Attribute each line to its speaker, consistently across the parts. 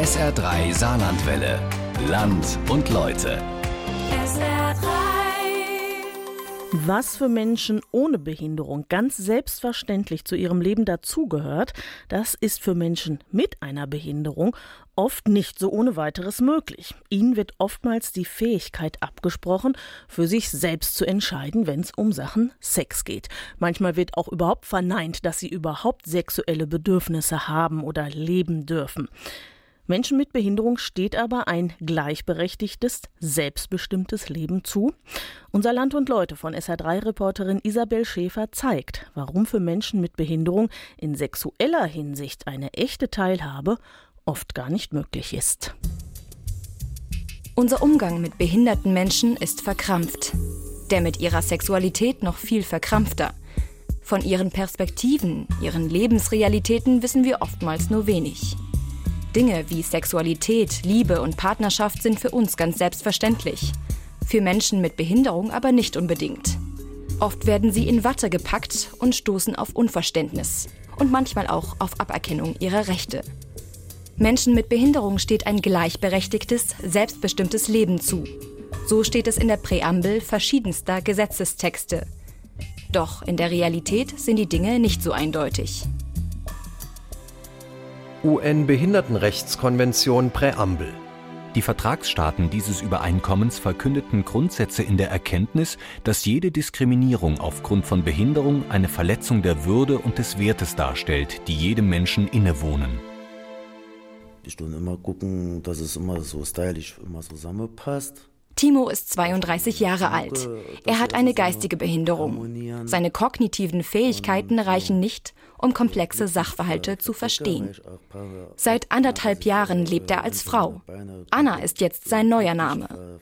Speaker 1: SR3 Saarlandwelle. Land und Leute.
Speaker 2: SR3.
Speaker 3: Was für Menschen ohne Behinderung ganz selbstverständlich zu ihrem Leben dazugehört, das ist für Menschen mit einer Behinderung oft nicht so ohne weiteres möglich. Ihnen wird oftmals die Fähigkeit abgesprochen, für sich selbst zu entscheiden, wenn es um Sachen Sex geht. Manchmal wird auch überhaupt verneint, dass sie überhaupt sexuelle Bedürfnisse haben oder leben dürfen. Menschen mit Behinderung steht aber ein gleichberechtigtes, selbstbestimmtes Leben zu. Unser Land und Leute von SH3-Reporterin Isabel Schäfer zeigt, warum für Menschen mit Behinderung in sexueller Hinsicht eine echte Teilhabe oft gar nicht möglich ist.
Speaker 4: Unser Umgang mit behinderten Menschen ist verkrampft. Der mit ihrer Sexualität noch viel verkrampfter. Von ihren Perspektiven, ihren Lebensrealitäten wissen wir oftmals nur wenig. Dinge wie Sexualität, Liebe und Partnerschaft sind für uns ganz selbstverständlich. Für Menschen mit Behinderung aber nicht unbedingt. Oft werden sie in Watte gepackt und stoßen auf Unverständnis und manchmal auch auf Aberkennung ihrer Rechte. Menschen mit Behinderung steht ein gleichberechtigtes, selbstbestimmtes Leben zu. So steht es in der Präambel verschiedenster Gesetzestexte. Doch in der Realität sind die Dinge nicht so eindeutig.
Speaker 5: UN-Behindertenrechtskonvention Präambel.
Speaker 6: Die Vertragsstaaten dieses Übereinkommens verkündeten Grundsätze in der Erkenntnis, dass jede Diskriminierung aufgrund von Behinderung eine Verletzung der Würde und des Wertes darstellt, die jedem Menschen innewohnen.
Speaker 7: Ich tue immer gucken, dass es immer so stylisch immer zusammenpasst.
Speaker 4: Timo ist 32 Jahre alt. Er hat eine geistige Behinderung. Seine kognitiven Fähigkeiten reichen nicht, um komplexe Sachverhalte zu verstehen. Seit anderthalb Jahren lebt er als Frau. Anna ist jetzt sein neuer Name.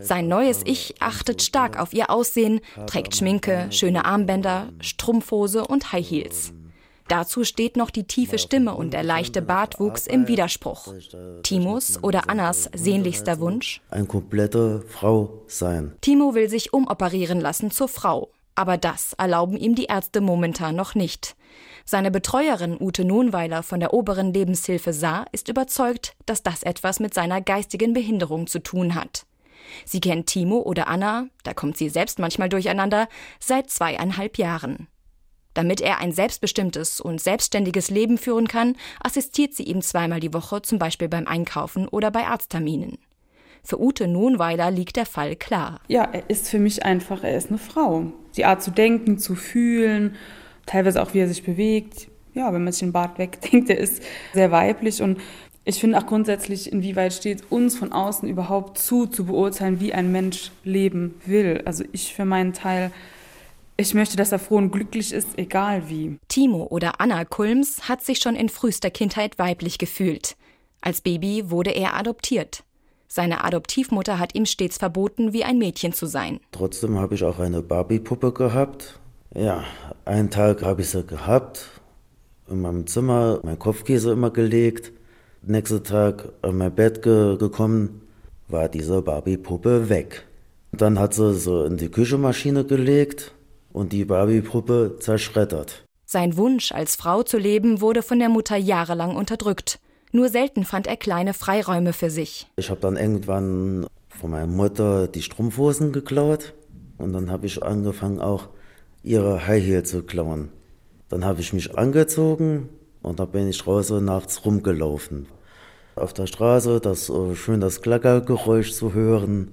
Speaker 4: Sein neues Ich achtet stark auf ihr Aussehen, trägt Schminke, schöne Armbänder, Strumpfhose und High Heels. Dazu steht noch die tiefe Stimme und der leichte Bartwuchs im Widerspruch. Timos oder Annas sehnlichster Wunsch?
Speaker 7: Ein komplette Frau sein.
Speaker 4: Timo will sich umoperieren lassen zur Frau. Aber das erlauben ihm die Ärzte momentan noch nicht. Seine Betreuerin Ute Nohnweiler von der oberen Lebenshilfe Saar ist überzeugt, dass das etwas mit seiner geistigen Behinderung zu tun hat. Sie kennt Timo oder Anna, da kommt sie selbst manchmal durcheinander, seit zweieinhalb Jahren. Damit er ein selbstbestimmtes und selbstständiges Leben führen kann, assistiert sie ihm zweimal die Woche, zum Beispiel beim Einkaufen oder bei Arztterminen. Für Ute Nohnweiler liegt der Fall klar.
Speaker 8: Ja, er ist für mich einfach, er ist eine Frau. Die Art zu denken, zu fühlen, teilweise auch wie er sich bewegt. Ja, wenn man sich den Bart wegdenkt, er ist sehr weiblich und ich finde auch grundsätzlich, inwieweit steht uns von außen überhaupt zu, zu beurteilen, wie ein Mensch leben will. Also ich für meinen Teil ich möchte, dass er froh und glücklich ist, egal wie.
Speaker 4: Timo oder Anna Kulms hat sich schon in frühester Kindheit weiblich gefühlt. Als Baby wurde er adoptiert. Seine Adoptivmutter hat ihm stets verboten, wie ein Mädchen zu sein.
Speaker 7: Trotzdem habe ich auch eine Barbie-Puppe gehabt. Ja, einen Tag habe ich sie gehabt, in meinem Zimmer, mein Kopfkäse immer gelegt. Nächsten Tag an mein Bett ge gekommen, war diese Barbie-Puppe weg. Dann hat sie so in die Küchenmaschine gelegt und die Barbie-Puppe zerschreddert.
Speaker 4: Sein Wunsch, als Frau zu leben, wurde von der Mutter jahrelang unterdrückt. Nur selten fand er kleine Freiräume für sich.
Speaker 7: Ich habe dann irgendwann von meiner Mutter die Strumpfhosen geklaut und dann habe ich angefangen auch ihre High Heel zu klauen. Dann habe ich mich angezogen und dann bin ich draußen nachts rumgelaufen. Auf der Straße, das äh, schön das Klackergeräusch zu hören.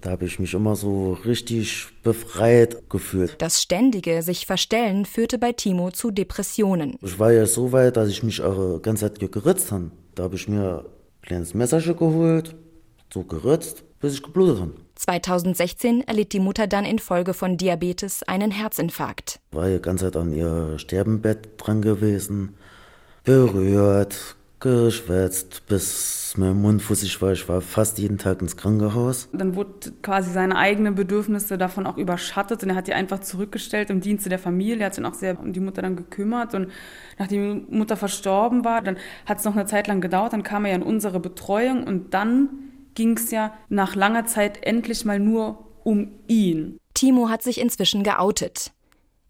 Speaker 7: Da habe ich mich immer so richtig befreit gefühlt.
Speaker 4: Das ständige sich verstellen führte bei Timo zu Depressionen.
Speaker 7: Ich war ja so weit, dass ich mich auch die ganze Zeit geritzt habe. Da habe ich mir ein kleines Messerchen geholt, so geritzt, bis ich geblutet habe.
Speaker 4: 2016 erlitt die Mutter dann infolge von Diabetes einen Herzinfarkt.
Speaker 7: War ja die ganze Zeit an ihr Sterbenbett dran gewesen, berührt, geschwätzt, bis mein Mund fussig war. Ich war fast jeden Tag ins Krankenhaus.
Speaker 8: Dann wurde quasi seine eigenen Bedürfnisse davon auch überschattet und er hat die einfach zurückgestellt im Dienste der Familie. Er hat sich auch sehr um die Mutter dann gekümmert und nachdem die Mutter verstorben war, dann hat es noch eine Zeit lang gedauert, dann kam er ja in unsere Betreuung und dann ging es ja nach langer Zeit endlich mal nur um ihn.
Speaker 4: Timo hat sich inzwischen geoutet.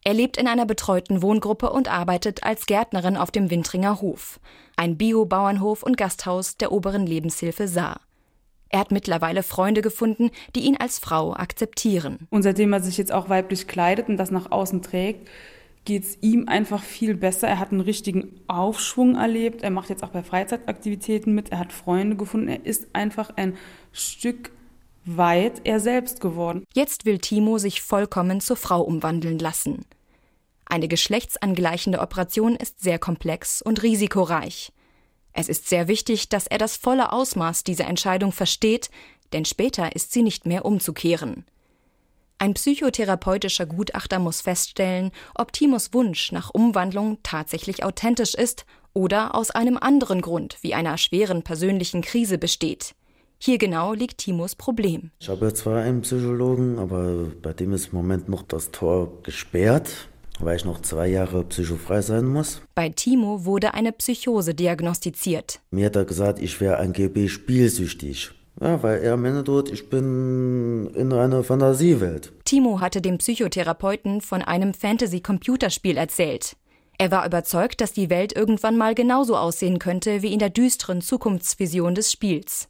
Speaker 4: Er lebt in einer betreuten Wohngruppe und arbeitet als Gärtnerin auf dem Wintringer Hof. Ein Bio-Bauernhof und Gasthaus der oberen Lebenshilfe Saar. Er hat mittlerweile Freunde gefunden, die ihn als Frau akzeptieren.
Speaker 8: Und seitdem er sich jetzt auch weiblich kleidet und das nach außen trägt, geht es ihm einfach viel besser. Er hat einen richtigen Aufschwung erlebt. Er macht jetzt auch bei Freizeitaktivitäten mit. Er hat Freunde gefunden. Er ist einfach ein Stück weit er selbst geworden.
Speaker 4: Jetzt will Timo sich vollkommen zur Frau umwandeln lassen. Eine geschlechtsangleichende Operation ist sehr komplex und risikoreich. Es ist sehr wichtig, dass er das volle Ausmaß dieser Entscheidung versteht, denn später ist sie nicht mehr umzukehren. Ein psychotherapeutischer Gutachter muss feststellen, ob Timos Wunsch nach Umwandlung tatsächlich authentisch ist oder aus einem anderen Grund wie einer schweren persönlichen Krise besteht. Hier genau liegt Timos Problem.
Speaker 7: Ich habe zwar einen Psychologen, aber bei dem ist im Moment noch das Tor gesperrt, weil ich noch zwei Jahre psychofrei sein muss.
Speaker 4: Bei Timo wurde eine Psychose diagnostiziert.
Speaker 7: Mir hat er gesagt, ich wäre angeblich spielsüchtig. Ja, weil er meinte dort, ich bin in einer Fantasiewelt.
Speaker 4: Timo hatte dem Psychotherapeuten von einem Fantasy-Computerspiel erzählt. Er war überzeugt, dass die Welt irgendwann mal genauso aussehen könnte wie in der düsteren Zukunftsvision des Spiels.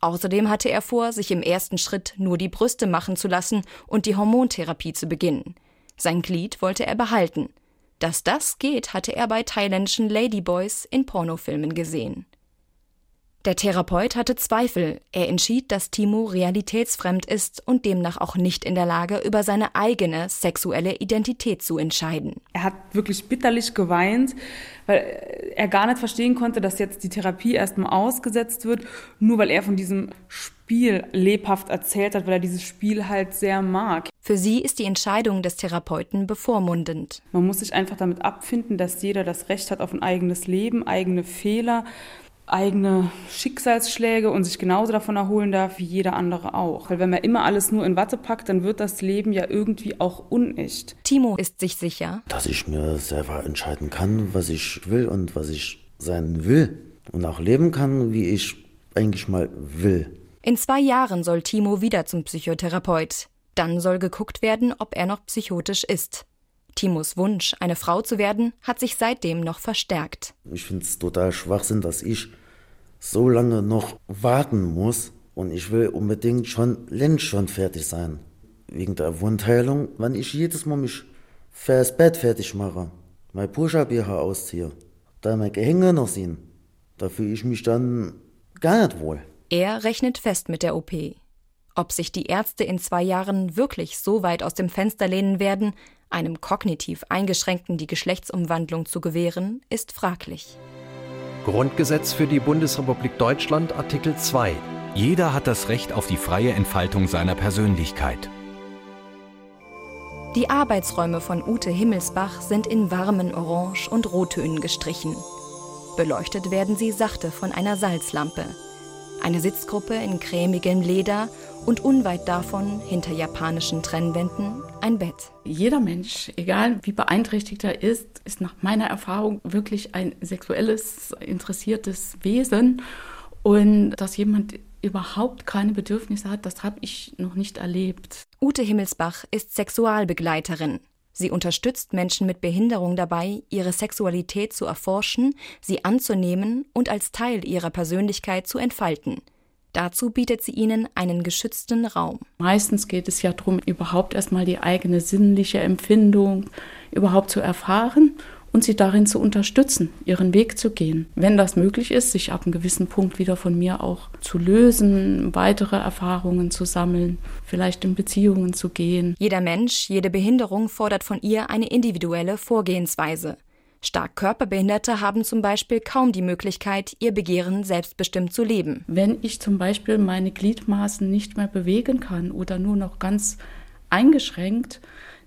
Speaker 4: Außerdem hatte er vor, sich im ersten Schritt nur die Brüste machen zu lassen und die Hormontherapie zu beginnen. Sein Glied wollte er behalten. Dass das geht, hatte er bei thailändischen Ladyboys in Pornofilmen gesehen. Der Therapeut hatte Zweifel. Er entschied, dass Timo realitätsfremd ist und demnach auch nicht in der Lage, über seine eigene sexuelle Identität zu entscheiden.
Speaker 8: Er hat wirklich bitterlich geweint, weil er gar nicht verstehen konnte, dass jetzt die Therapie erstmal ausgesetzt wird, nur weil er von diesem Spiel lebhaft erzählt hat, weil er dieses Spiel halt sehr mag.
Speaker 4: Für sie ist die Entscheidung des Therapeuten bevormundend.
Speaker 8: Man muss sich einfach damit abfinden, dass jeder das Recht hat auf ein eigenes Leben, eigene Fehler eigene Schicksalsschläge und sich genauso davon erholen darf wie jeder andere auch. Weil wenn man immer alles nur in Watte packt, dann wird das Leben ja irgendwie auch unecht.
Speaker 4: Timo ist sich sicher,
Speaker 7: dass ich mir selber entscheiden kann, was ich will und was ich sein will und auch leben kann, wie ich eigentlich mal will.
Speaker 4: In zwei Jahren soll Timo wieder zum Psychotherapeut. Dann soll geguckt werden, ob er noch psychotisch ist. Timos Wunsch, eine Frau zu werden, hat sich seitdem noch verstärkt.
Speaker 7: Ich finde es total Schwachsinn, dass ich so lange noch warten muss und ich will unbedingt schon längst schon fertig sein. Wegen der Wundheilung, wenn ich jedes Mal mich fürs Bett fertig mache, mein Push-Up-Haare ausziehe, da mein Gehänge noch sehen, da fühle ich mich dann gar nicht wohl.
Speaker 4: Er rechnet fest mit der OP. Ob sich die Ärzte in zwei Jahren wirklich so weit aus dem Fenster lehnen werden, einem kognitiv Eingeschränkten die Geschlechtsumwandlung zu gewähren, ist fraglich.
Speaker 2: Grundgesetz für die Bundesrepublik Deutschland Artikel 2.
Speaker 6: Jeder hat das Recht auf die freie Entfaltung seiner Persönlichkeit.
Speaker 4: Die Arbeitsräume von Ute Himmelsbach sind in warmen Orange- und Rottönen gestrichen. Beleuchtet werden sie sachte von einer Salzlampe. Eine Sitzgruppe in cremigem Leder und unweit davon, hinter japanischen Trennwänden, ein Bett.
Speaker 5: Jeder Mensch, egal wie beeinträchtigt er ist, ist nach meiner Erfahrung wirklich ein sexuelles, interessiertes Wesen. Und dass jemand überhaupt keine Bedürfnisse hat, das habe ich noch nicht erlebt.
Speaker 4: Ute Himmelsbach ist Sexualbegleiterin. Sie unterstützt Menschen mit Behinderung dabei, ihre Sexualität zu erforschen, sie anzunehmen und als Teil ihrer Persönlichkeit zu entfalten. Dazu bietet sie ihnen einen geschützten Raum.
Speaker 5: Meistens geht es ja darum, überhaupt erstmal die eigene sinnliche Empfindung überhaupt zu erfahren und sie darin zu unterstützen, ihren Weg zu gehen. Wenn das möglich ist, sich ab einem gewissen Punkt wieder von mir auch zu lösen, weitere Erfahrungen zu sammeln, vielleicht in Beziehungen zu gehen.
Speaker 4: Jeder Mensch, jede Behinderung fordert von ihr eine individuelle Vorgehensweise. Stark Körperbehinderte haben zum Beispiel kaum die Möglichkeit, ihr Begehren selbstbestimmt zu leben.
Speaker 5: Wenn ich zum Beispiel meine Gliedmaßen nicht mehr bewegen kann oder nur noch ganz eingeschränkt,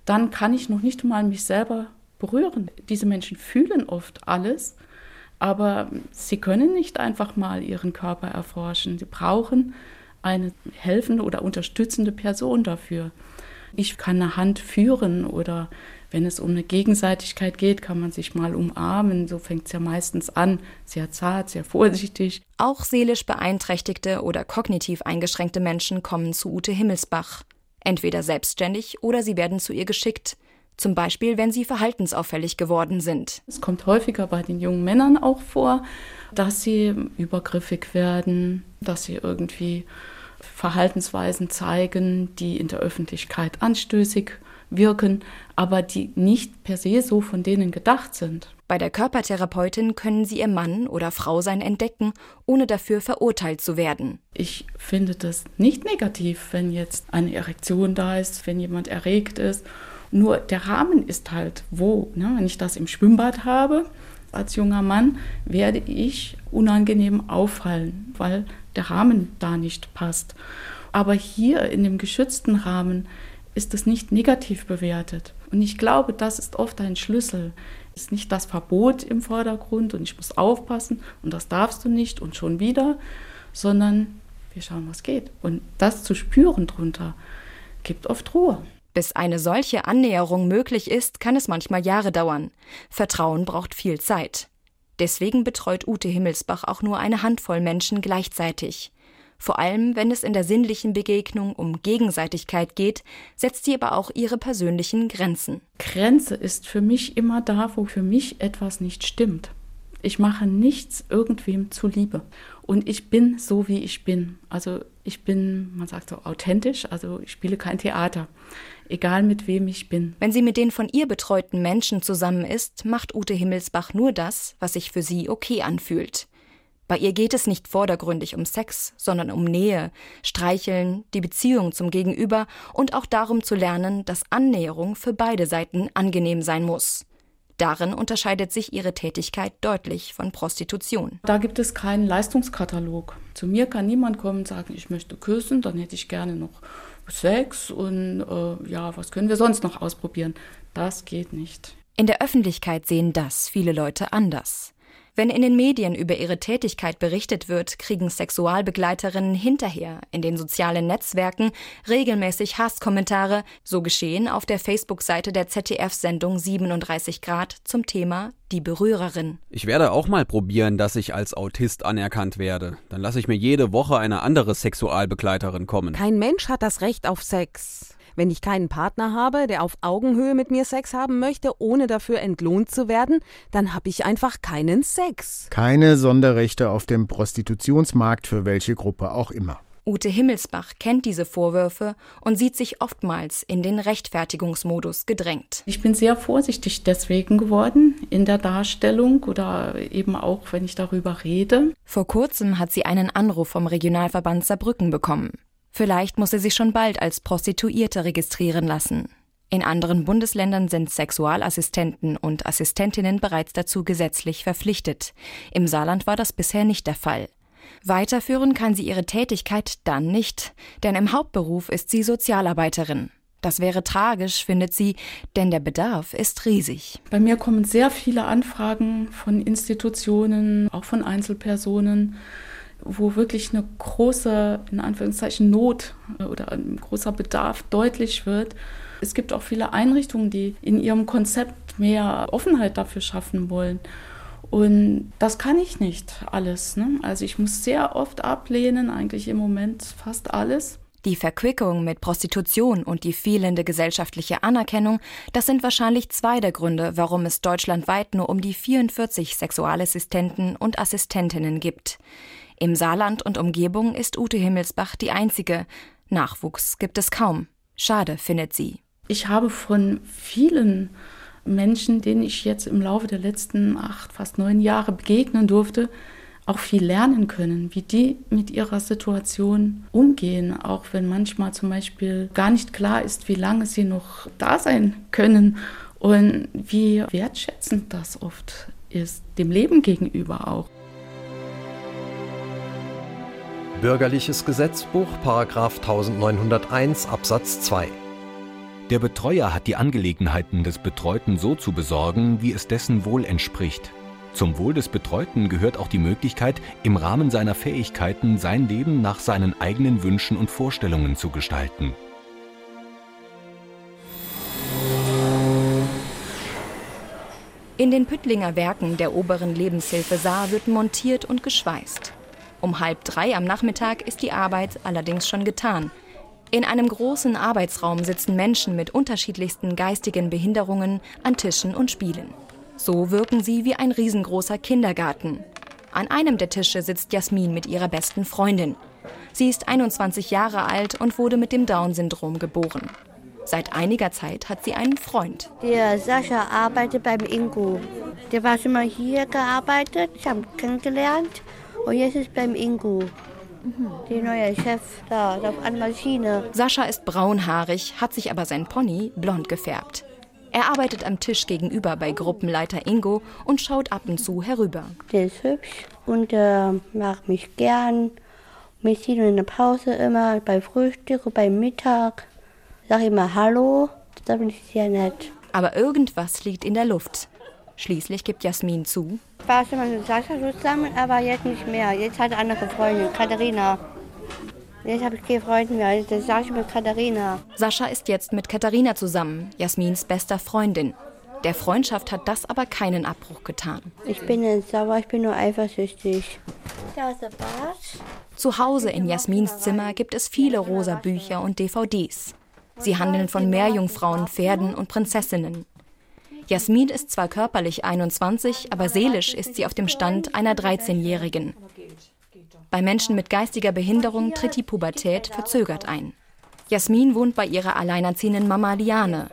Speaker 5: dann kann ich noch nicht mal mich selber berühren. Diese Menschen fühlen oft alles, aber sie können nicht einfach mal ihren Körper erforschen. Sie brauchen eine helfende oder unterstützende Person dafür. Ich kann eine Hand führen oder wenn es um eine Gegenseitigkeit geht, kann man sich mal umarmen. So fängt es ja meistens an. Sehr zart, sehr vorsichtig.
Speaker 4: Auch seelisch beeinträchtigte oder kognitiv eingeschränkte Menschen kommen zu Ute Himmelsbach. Entweder selbstständig oder sie werden zu ihr geschickt. Zum Beispiel, wenn sie verhaltensauffällig geworden sind.
Speaker 5: Es kommt häufiger bei den jungen Männern auch vor, dass sie übergriffig werden, dass sie irgendwie Verhaltensweisen zeigen, die in der Öffentlichkeit anstößig wirken, aber die nicht per se so von denen gedacht sind.
Speaker 4: Bei der Körpertherapeutin können Sie Ihr Mann oder Frau sein entdecken, ohne dafür verurteilt zu werden.
Speaker 5: Ich finde das nicht negativ, wenn jetzt eine Erektion da ist, wenn jemand erregt ist. Nur der Rahmen ist halt wo. Ne? Wenn ich das im Schwimmbad habe, als junger Mann, werde ich unangenehm auffallen, weil der Rahmen da nicht passt. Aber hier in dem geschützten Rahmen ist es nicht negativ bewertet. Und ich glaube, das ist oft ein Schlüssel. Ist nicht das Verbot im Vordergrund und ich muss aufpassen und das darfst du nicht und schon wieder, sondern wir schauen, was geht. Und das zu spüren drunter gibt oft Ruhe.
Speaker 4: Bis eine solche Annäherung möglich ist, kann es manchmal Jahre dauern. Vertrauen braucht viel Zeit. Deswegen betreut Ute Himmelsbach auch nur eine Handvoll Menschen gleichzeitig. Vor allem, wenn es in der sinnlichen Begegnung um Gegenseitigkeit geht, setzt sie aber auch ihre persönlichen Grenzen.
Speaker 5: Grenze ist für mich immer da, wo für mich etwas nicht stimmt. Ich mache nichts irgendwem zuliebe. Und ich bin so, wie ich bin. Also ich bin, man sagt so, authentisch, also ich spiele kein Theater. Egal mit wem ich bin.
Speaker 4: Wenn sie mit den von ihr betreuten Menschen zusammen ist, macht Ute Himmelsbach nur das, was sich für sie okay anfühlt. Bei ihr geht es nicht vordergründig um Sex, sondern um Nähe, Streicheln, die Beziehung zum Gegenüber und auch darum zu lernen, dass Annäherung für beide Seiten angenehm sein muss. Darin unterscheidet sich ihre Tätigkeit deutlich von Prostitution.
Speaker 5: Da gibt es keinen Leistungskatalog. Zu mir kann niemand kommen und sagen, ich möchte küssen, dann hätte ich gerne noch Sex und äh, ja, was können wir sonst noch ausprobieren? Das geht nicht.
Speaker 4: In der Öffentlichkeit sehen das viele Leute anders. Wenn in den Medien über ihre Tätigkeit berichtet wird, kriegen Sexualbegleiterinnen hinterher in den sozialen Netzwerken regelmäßig Hasskommentare, so geschehen auf der Facebook-Seite der ZDF-Sendung 37 Grad zum Thema Die Berührerin.
Speaker 9: Ich werde auch mal probieren, dass ich als Autist anerkannt werde. Dann lasse ich mir jede Woche eine andere Sexualbegleiterin kommen.
Speaker 10: Kein Mensch hat das Recht auf Sex. Wenn ich keinen Partner habe, der auf Augenhöhe mit mir Sex haben möchte, ohne dafür entlohnt zu werden, dann habe ich einfach keinen Sex.
Speaker 11: Keine Sonderrechte auf dem Prostitutionsmarkt für welche Gruppe auch immer.
Speaker 4: Ute Himmelsbach kennt diese Vorwürfe und sieht sich oftmals in den Rechtfertigungsmodus gedrängt.
Speaker 5: Ich bin sehr vorsichtig deswegen geworden in der Darstellung oder eben auch, wenn ich darüber rede.
Speaker 4: Vor kurzem hat sie einen Anruf vom Regionalverband Saarbrücken bekommen. Vielleicht muss sie sich schon bald als Prostituierte registrieren lassen. In anderen Bundesländern sind Sexualassistenten und Assistentinnen bereits dazu gesetzlich verpflichtet. Im Saarland war das bisher nicht der Fall. Weiterführen kann sie ihre Tätigkeit dann nicht, denn im Hauptberuf ist sie Sozialarbeiterin. Das wäre tragisch, findet sie, denn der Bedarf ist riesig.
Speaker 5: Bei mir kommen sehr viele Anfragen von Institutionen, auch von Einzelpersonen wo wirklich eine große, in Anführungszeichen, Not äh, oder ein großer Bedarf deutlich wird. Es gibt auch viele Einrichtungen, die in ihrem Konzept mehr Offenheit dafür schaffen wollen. Und das kann ich nicht alles. Ne? Also ich muss sehr oft ablehnen, eigentlich im Moment fast alles.
Speaker 4: Die Verquickung mit Prostitution und die fehlende gesellschaftliche Anerkennung, das sind wahrscheinlich zwei der Gründe, warum es deutschlandweit nur um die 44 Sexualassistenten und Assistentinnen gibt. Im Saarland und Umgebung ist Ute Himmelsbach die einzige. Nachwuchs gibt es kaum. Schade, findet sie.
Speaker 5: Ich habe von vielen Menschen, denen ich jetzt im Laufe der letzten acht, fast neun Jahre begegnen durfte, auch viel lernen können, wie die mit ihrer Situation umgehen, auch wenn manchmal zum Beispiel gar nicht klar ist, wie lange sie noch da sein können und wie wertschätzend das oft ist, dem Leben gegenüber auch.
Speaker 2: Bürgerliches Gesetzbuch, Paragraf 1901 Absatz 2.
Speaker 6: Der Betreuer hat die Angelegenheiten des Betreuten so zu besorgen, wie es dessen Wohl entspricht. Zum Wohl des Betreuten gehört auch die Möglichkeit, im Rahmen seiner Fähigkeiten sein Leben nach seinen eigenen Wünschen und Vorstellungen zu gestalten.
Speaker 4: In den Püttlinger Werken der oberen Lebenshilfe Saar wird montiert und geschweißt. Um halb drei am Nachmittag ist die Arbeit allerdings schon getan. In einem großen Arbeitsraum sitzen Menschen mit unterschiedlichsten geistigen Behinderungen an Tischen und spielen. So wirken sie wie ein riesengroßer Kindergarten. An einem der Tische sitzt Jasmin mit ihrer besten Freundin. Sie ist 21 Jahre alt und wurde mit dem Down-Syndrom geboren. Seit einiger Zeit hat sie einen Freund.
Speaker 12: Der Sascha arbeitet beim Ingo. Der war schon mal hier gearbeitet, ich habe ihn kennengelernt und jetzt ist beim Ingo. Der neue Chef da, an der Maschine.
Speaker 4: Sascha ist braunhaarig, hat sich aber sein Pony blond gefärbt. Er arbeitet am Tisch gegenüber bei Gruppenleiter Ingo und schaut ab und zu herüber.
Speaker 12: Der ist hübsch und äh, mag mich gern. Wir sehen in der Pause immer bei Frühstück und beim Mittag. Sag immer Hallo, da bin ich sehr nett.
Speaker 4: Aber irgendwas liegt in der Luft. Schließlich gibt Jasmin zu.
Speaker 12: Ich war schon mal mit Sascha zusammen, aber jetzt nicht mehr. Jetzt hat er eine andere Freundin, Katharina. Jetzt habe ich keine Freundin mehr. Jetzt sage ich mit Katharina.
Speaker 4: Sascha ist jetzt mit Katharina zusammen, Jasmins bester Freundin. Der Freundschaft hat das aber keinen Abbruch getan.
Speaker 12: Ich bin nicht sauer, ich bin nur eifersüchtig. Da ist der Bart.
Speaker 4: Zu Hause in Jasmins Zimmer gibt es viele rosa Bücher und DVDs. Sie handeln von Meerjungfrauen, Pferden und Prinzessinnen. Jasmin ist zwar körperlich 21, aber seelisch ist sie auf dem Stand einer 13-Jährigen. Bei Menschen mit geistiger Behinderung tritt die Pubertät verzögert ein. Jasmin wohnt bei ihrer alleinerziehenden Mama Liane.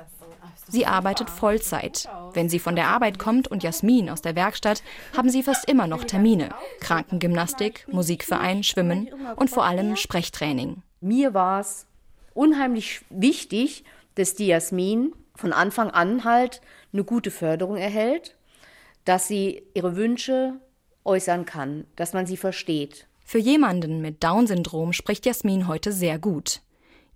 Speaker 4: Sie arbeitet Vollzeit. Wenn sie von der Arbeit kommt und Jasmin aus der Werkstatt, haben sie fast immer noch Termine. Krankengymnastik, Musikverein, Schwimmen und vor allem Sprechtraining.
Speaker 13: Mir war es unheimlich wichtig, dass die Jasmin von Anfang an halt eine gute Förderung erhält, dass sie ihre Wünsche äußern kann, dass man sie versteht.
Speaker 4: Für jemanden mit Down-Syndrom spricht Jasmin heute sehr gut.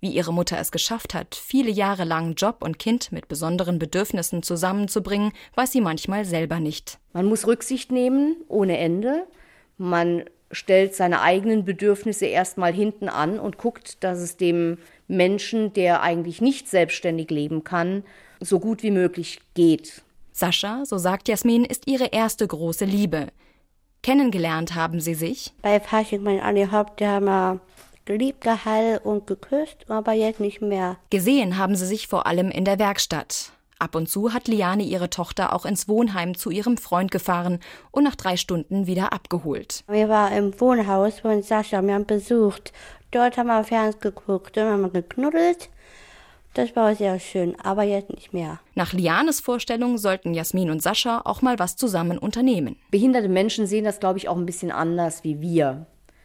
Speaker 4: Wie ihre Mutter es geschafft hat, viele Jahre lang Job und Kind mit besonderen Bedürfnissen zusammenzubringen, weiß sie manchmal selber nicht.
Speaker 13: Man muss Rücksicht nehmen ohne Ende. Man stellt seine eigenen Bedürfnisse erstmal hinten an und guckt, dass es dem Menschen, der eigentlich nicht selbstständig leben kann, so gut wie möglich geht.
Speaker 4: Sascha, so sagt Jasmin, ist ihre erste große Liebe. Kennengelernt haben sie sich.
Speaker 12: Bei Fasching, mein Anni Haupt, der haben wir geliebt, geheilt und geküsst, aber jetzt nicht mehr.
Speaker 4: Gesehen haben sie sich vor allem in der Werkstatt. Ab und zu hat Liane ihre Tochter auch ins Wohnheim zu ihrem Freund gefahren und nach drei Stunden wieder abgeholt.
Speaker 12: Wir waren im Wohnhaus von Sascha, wir haben besucht. Dort haben wir Fernsehen geguckt, dann haben wir geknuddelt. Das war sehr schön, aber jetzt nicht mehr.
Speaker 4: Nach Lianes Vorstellung sollten Jasmin und Sascha auch mal was zusammen unternehmen.
Speaker 13: Behinderte Menschen sehen das, glaube ich, auch ein bisschen anders wie wir.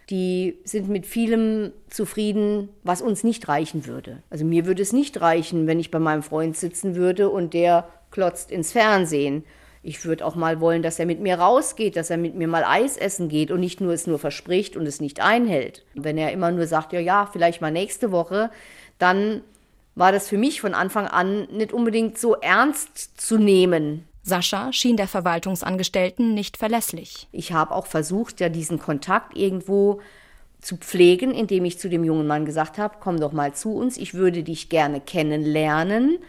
Speaker 13: Die sind mit vielem zufrieden, was uns nicht reichen würde. Also mir würde es nicht reichen, wenn ich bei meinem Freund sitzen würde und der klotzt ins Fernsehen. Ich würde auch mal wollen, dass er mit mir rausgeht, dass er mit mir mal Eis essen geht und nicht nur es nur verspricht und es nicht einhält. Wenn er immer nur sagt, ja, ja, vielleicht mal nächste Woche, dann war das für mich von Anfang an nicht unbedingt so ernst zu nehmen.
Speaker 4: Sascha schien der Verwaltungsangestellten nicht verlässlich.
Speaker 13: Ich habe auch versucht, ja diesen Kontakt irgendwo zu pflegen, indem ich zu dem jungen Mann gesagt habe, komm doch mal zu uns, ich würde dich gerne kennenlernen.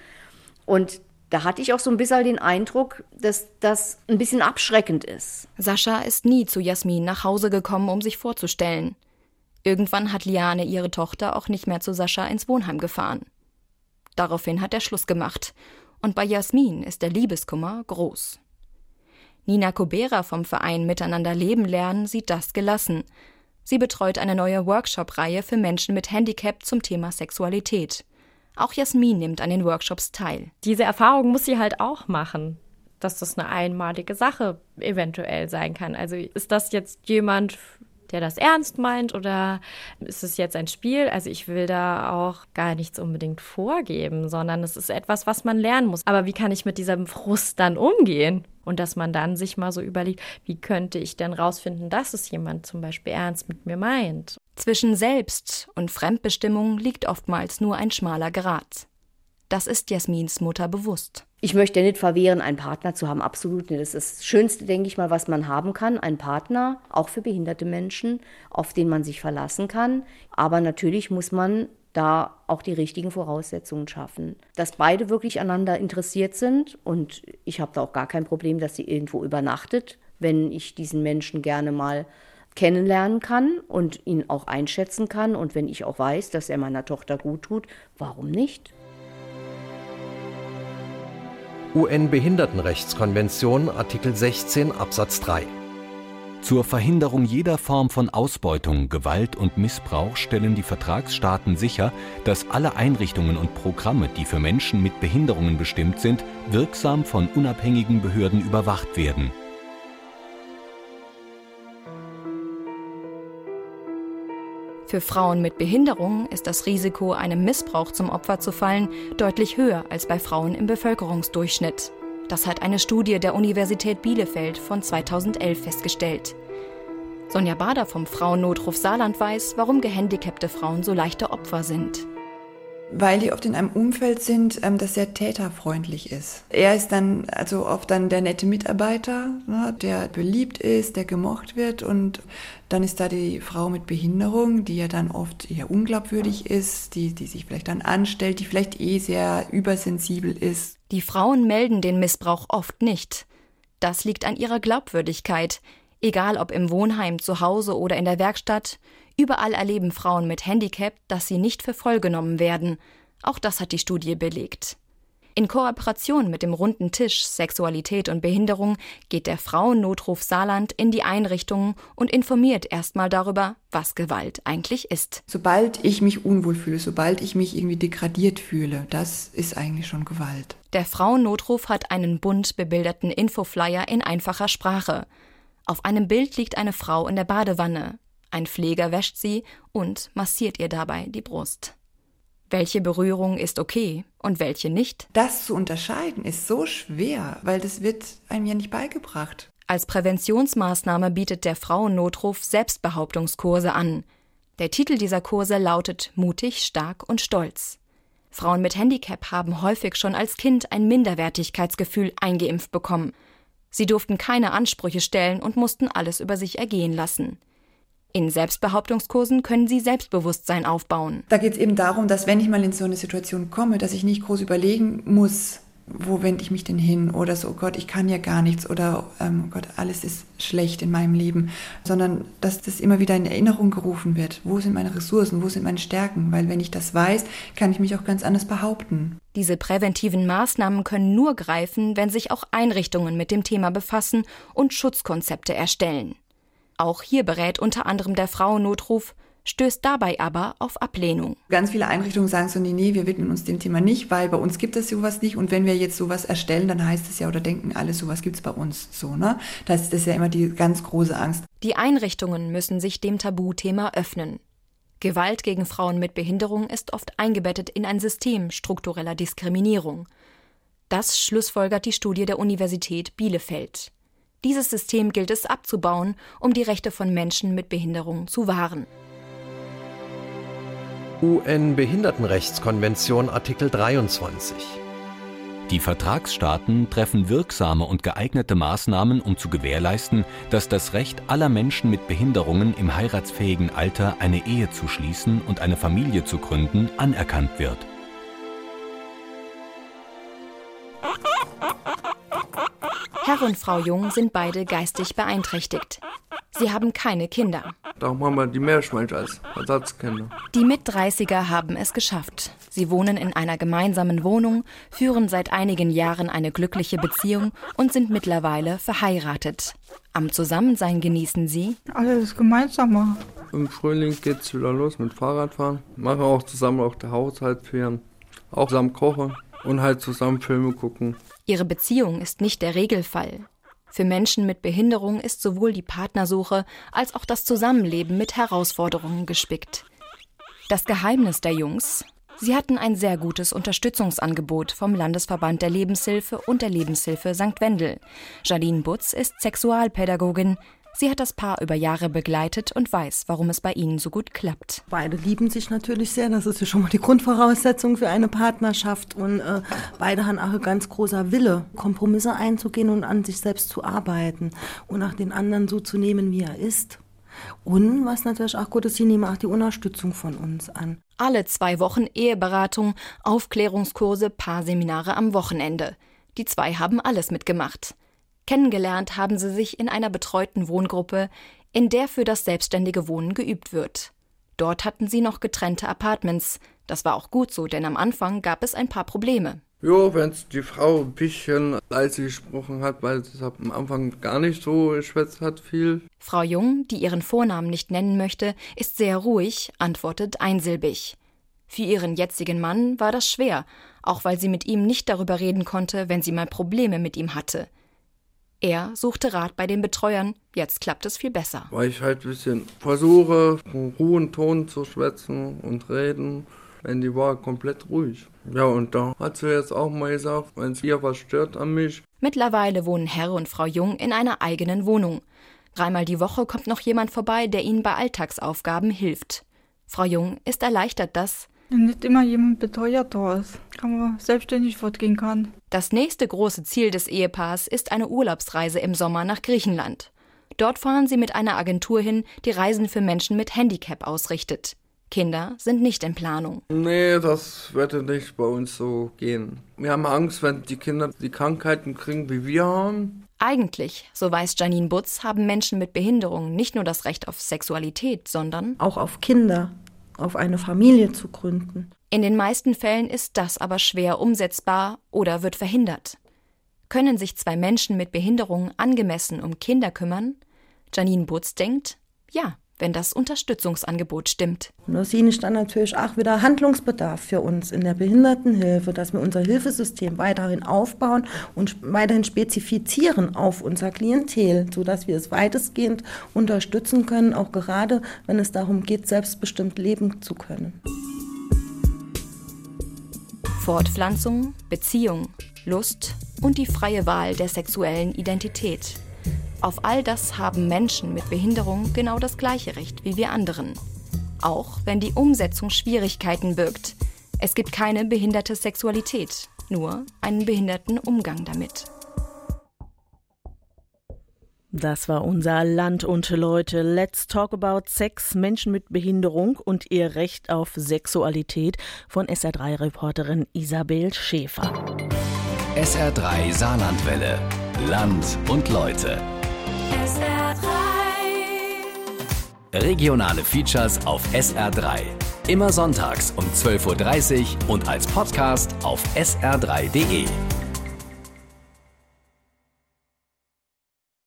Speaker 13: Und da hatte ich auch so ein bisschen den Eindruck, dass das ein bisschen abschreckend ist.
Speaker 4: Sascha ist nie zu Jasmin nach Hause gekommen, um sich vorzustellen. Irgendwann hat Liane ihre Tochter auch nicht mehr zu Sascha ins Wohnheim gefahren. Daraufhin hat er Schluss gemacht. Und bei Jasmin ist der Liebeskummer groß. Nina Kobera vom Verein Miteinander Leben lernen sieht das gelassen. Sie betreut eine neue Workshop-Reihe für Menschen mit Handicap zum Thema Sexualität. Auch Jasmin nimmt an den Workshops teil.
Speaker 14: Diese Erfahrung muss sie halt auch machen, dass das eine einmalige Sache eventuell sein kann. Also ist das jetzt jemand, der das ernst meint oder ist es jetzt ein Spiel? Also ich will da auch gar nichts unbedingt vorgeben, sondern es ist etwas, was man lernen muss. Aber wie kann ich mit diesem Frust dann umgehen? Und dass man dann sich mal so überlegt, wie könnte ich denn rausfinden, dass es jemand zum Beispiel ernst mit mir meint?
Speaker 4: Zwischen Selbst- und Fremdbestimmung liegt oftmals nur ein schmaler Grat. Das ist Jasmins Mutter bewusst.
Speaker 13: Ich möchte nicht verwehren, einen Partner zu haben, absolut nicht. Das ist das Schönste, denke ich mal, was man haben kann. Ein Partner, auch für behinderte Menschen, auf den man sich verlassen kann. Aber natürlich muss man da auch die richtigen Voraussetzungen schaffen. Dass beide wirklich aneinander interessiert sind und ich habe da auch gar kein Problem, dass sie irgendwo übernachtet, wenn ich diesen Menschen gerne mal kennenlernen kann und ihn auch einschätzen kann. Und wenn ich auch weiß, dass er meiner Tochter gut tut, warum nicht?
Speaker 2: UN-Behindertenrechtskonvention Artikel 16 Absatz 3
Speaker 6: zur Verhinderung jeder Form von Ausbeutung, Gewalt und Missbrauch stellen die Vertragsstaaten sicher, dass alle Einrichtungen und Programme, die für Menschen mit Behinderungen bestimmt sind, wirksam von unabhängigen Behörden überwacht werden.
Speaker 4: Für Frauen mit Behinderung ist das Risiko, einem Missbrauch zum Opfer zu fallen, deutlich höher als bei Frauen im Bevölkerungsdurchschnitt. Das hat eine Studie der Universität Bielefeld von 2011 festgestellt. Sonja Bader vom Frauennotruf Saarland weiß, warum gehandicapte Frauen so leichte Opfer sind
Speaker 15: weil die oft in einem Umfeld sind, ähm, das sehr täterfreundlich ist. Er ist dann also oft dann der nette Mitarbeiter, ne, der beliebt ist, der gemocht wird und dann ist da die Frau mit Behinderung, die ja dann oft eher unglaubwürdig ist, die, die sich vielleicht dann anstellt, die vielleicht eh sehr übersensibel ist.
Speaker 4: Die Frauen melden den Missbrauch oft nicht. Das liegt an ihrer Glaubwürdigkeit. Egal ob im Wohnheim, zu Hause oder in der Werkstatt, Überall erleben Frauen mit Handicap, dass sie nicht für voll genommen werden. Auch das hat die Studie belegt. In Kooperation mit dem runden Tisch Sexualität und Behinderung geht der Frauennotruf Saarland in die Einrichtungen und informiert erstmal darüber, was Gewalt eigentlich ist.
Speaker 15: Sobald ich mich unwohl fühle, sobald ich mich irgendwie degradiert fühle, das ist eigentlich schon Gewalt.
Speaker 4: Der Frauennotruf hat einen bunt bebilderten Infoflyer in einfacher Sprache. Auf einem Bild liegt eine Frau in der Badewanne. Ein Pfleger wäscht sie und massiert ihr dabei die Brust. Welche Berührung ist okay und welche nicht?
Speaker 15: Das zu unterscheiden ist so schwer, weil das wird einem ja nicht beigebracht.
Speaker 4: Als Präventionsmaßnahme bietet der Frauennotruf Selbstbehauptungskurse an. Der Titel dieser Kurse lautet Mutig, stark und stolz. Frauen mit Handicap haben häufig schon als Kind ein Minderwertigkeitsgefühl eingeimpft bekommen. Sie durften keine Ansprüche stellen und mussten alles über sich ergehen lassen. In Selbstbehauptungskursen können Sie Selbstbewusstsein aufbauen.
Speaker 15: Da geht es eben darum, dass wenn ich mal in so eine Situation komme, dass ich nicht groß überlegen muss, wo wende ich mich denn hin oder so, oh Gott, ich kann ja gar nichts oder ähm, oh Gott, alles ist schlecht in meinem Leben, sondern dass das immer wieder in Erinnerung gerufen wird. Wo sind meine Ressourcen, wo sind meine Stärken? Weil wenn ich das weiß, kann ich mich auch ganz anders behaupten.
Speaker 4: Diese präventiven Maßnahmen können nur greifen, wenn sich auch Einrichtungen mit dem Thema befassen und Schutzkonzepte erstellen. Auch hier berät unter anderem der Frauennotruf, stößt dabei aber auf Ablehnung.
Speaker 15: Ganz viele Einrichtungen sagen so, nee, nee, wir widmen uns dem Thema nicht, weil bei uns gibt es sowas nicht und wenn wir jetzt sowas erstellen, dann heißt es ja oder denken alle, sowas gibt es bei uns so, ne? Das ist ja immer die ganz große Angst.
Speaker 4: Die Einrichtungen müssen sich dem Tabuthema öffnen. Gewalt gegen Frauen mit Behinderung ist oft eingebettet in ein System struktureller Diskriminierung. Das schlussfolgert die Studie der Universität Bielefeld. Dieses System gilt es abzubauen, um die Rechte von Menschen mit Behinderung zu wahren.
Speaker 2: UN-Behindertenrechtskonvention Artikel 23
Speaker 6: die Vertragsstaaten treffen wirksame und geeignete Maßnahmen, um zu gewährleisten, dass das Recht aller Menschen mit Behinderungen im heiratsfähigen Alter eine Ehe zu schließen und eine Familie zu gründen anerkannt wird.
Speaker 4: Herr und Frau Jung sind beide geistig beeinträchtigt. Sie haben keine Kinder.
Speaker 16: Darum haben wir die Meerschweinchen als Ersatzkinder.
Speaker 4: Die Mit-30er haben es geschafft. Sie wohnen in einer gemeinsamen Wohnung, führen seit einigen Jahren eine glückliche Beziehung und sind mittlerweile verheiratet. Am Zusammensein genießen sie
Speaker 17: alles gemeinsam.
Speaker 16: Im Frühling geht's wieder los mit Fahrradfahren. Machen auch zusammen auch der Haushaltsferien. Auch zusammen kochen und halt zusammen Filme gucken.
Speaker 4: Ihre Beziehung ist nicht der Regelfall. Für Menschen mit Behinderung ist sowohl die Partnersuche als auch das Zusammenleben mit Herausforderungen gespickt. Das Geheimnis der Jungs? Sie hatten ein sehr gutes Unterstützungsangebot vom Landesverband der Lebenshilfe und der Lebenshilfe St. Wendel. Jadine Butz ist Sexualpädagogin. Sie hat das Paar über Jahre begleitet und weiß, warum es bei ihnen so gut klappt.
Speaker 17: Beide lieben sich natürlich sehr. Das ist ja schon mal die Grundvoraussetzung für eine Partnerschaft. Und äh, beide haben auch ein ganz großer Wille, Kompromisse einzugehen und an sich selbst zu arbeiten und auch den anderen so zu nehmen, wie er ist. Und was natürlich auch gut ist, sie nehmen auch die Unterstützung von uns an.
Speaker 4: Alle zwei Wochen Eheberatung, Aufklärungskurse, Paarseminare am Wochenende. Die zwei haben alles mitgemacht. Kennengelernt haben sie sich in einer betreuten Wohngruppe in der für das selbstständige Wohnen geübt wird. Dort hatten sie noch getrennte Apartments. Das war auch gut so, denn am Anfang gab es ein paar Probleme.
Speaker 16: Ja, wenn die Frau ein bisschen leise gesprochen hat, weil sie am Anfang gar nicht so geschwätzt hat viel.
Speaker 4: Frau Jung, die ihren Vornamen nicht nennen möchte, ist sehr ruhig, antwortet einsilbig. Für ihren jetzigen Mann war das schwer, auch weil sie mit ihm nicht darüber reden konnte, wenn sie mal Probleme mit ihm hatte. Er suchte Rat bei den Betreuern, jetzt klappt es viel besser.
Speaker 16: Weil ich halt ein bisschen versuche, einen hohen Ton zu schwätzen und reden wenn die war komplett ruhig. Ja, und da hat sie jetzt auch mal gesagt, wenn es ihr was stört an mich.
Speaker 4: Mittlerweile wohnen Herr und Frau Jung in einer eigenen Wohnung. Dreimal die Woche kommt noch jemand vorbei, der ihnen bei Alltagsaufgaben hilft. Frau Jung ist erleichtert, dass
Speaker 18: nicht immer jemand beteuert da ist, kann man selbstständig fortgehen kann.
Speaker 4: Das nächste große Ziel des Ehepaars ist eine Urlaubsreise im Sommer nach Griechenland. Dort fahren sie mit einer Agentur hin, die Reisen für Menschen mit Handicap ausrichtet. Kinder sind nicht in Planung.
Speaker 16: Nee, das wird nicht bei uns so gehen. Wir haben Angst, wenn die Kinder die Krankheiten kriegen, wie wir haben.
Speaker 4: Eigentlich, so weiß Janine Butz, haben Menschen mit Behinderungen nicht nur das Recht auf Sexualität, sondern
Speaker 17: auch auf Kinder, auf eine Familie zu gründen.
Speaker 4: In den meisten Fällen ist das aber schwer umsetzbar oder wird verhindert. Können sich zwei Menschen mit Behinderungen angemessen um Kinder kümmern? Janine Butz denkt, ja wenn das Unterstützungsangebot stimmt.
Speaker 17: Und da sehe ich dann natürlich auch wieder Handlungsbedarf für uns in der Behindertenhilfe, dass wir unser Hilfesystem weiterhin aufbauen und weiterhin spezifizieren auf unser Klientel, sodass wir es weitestgehend unterstützen können, auch gerade wenn es darum geht, selbstbestimmt leben zu können.
Speaker 4: Fortpflanzung, Beziehung, Lust und die freie Wahl der sexuellen Identität. Auf all das haben Menschen mit Behinderung genau das gleiche Recht wie wir anderen. Auch wenn die Umsetzung Schwierigkeiten birgt. Es gibt keine behinderte Sexualität, nur einen behinderten Umgang damit.
Speaker 3: Das war unser Land und Leute. Let's talk about Sex, Menschen mit Behinderung und ihr Recht auf Sexualität von SR3-Reporterin Isabel Schäfer.
Speaker 1: SR3 Saarlandwelle. Land und Leute. Regionale Features auf SR3. Immer sonntags um 12.30 Uhr und als Podcast auf sr3.de.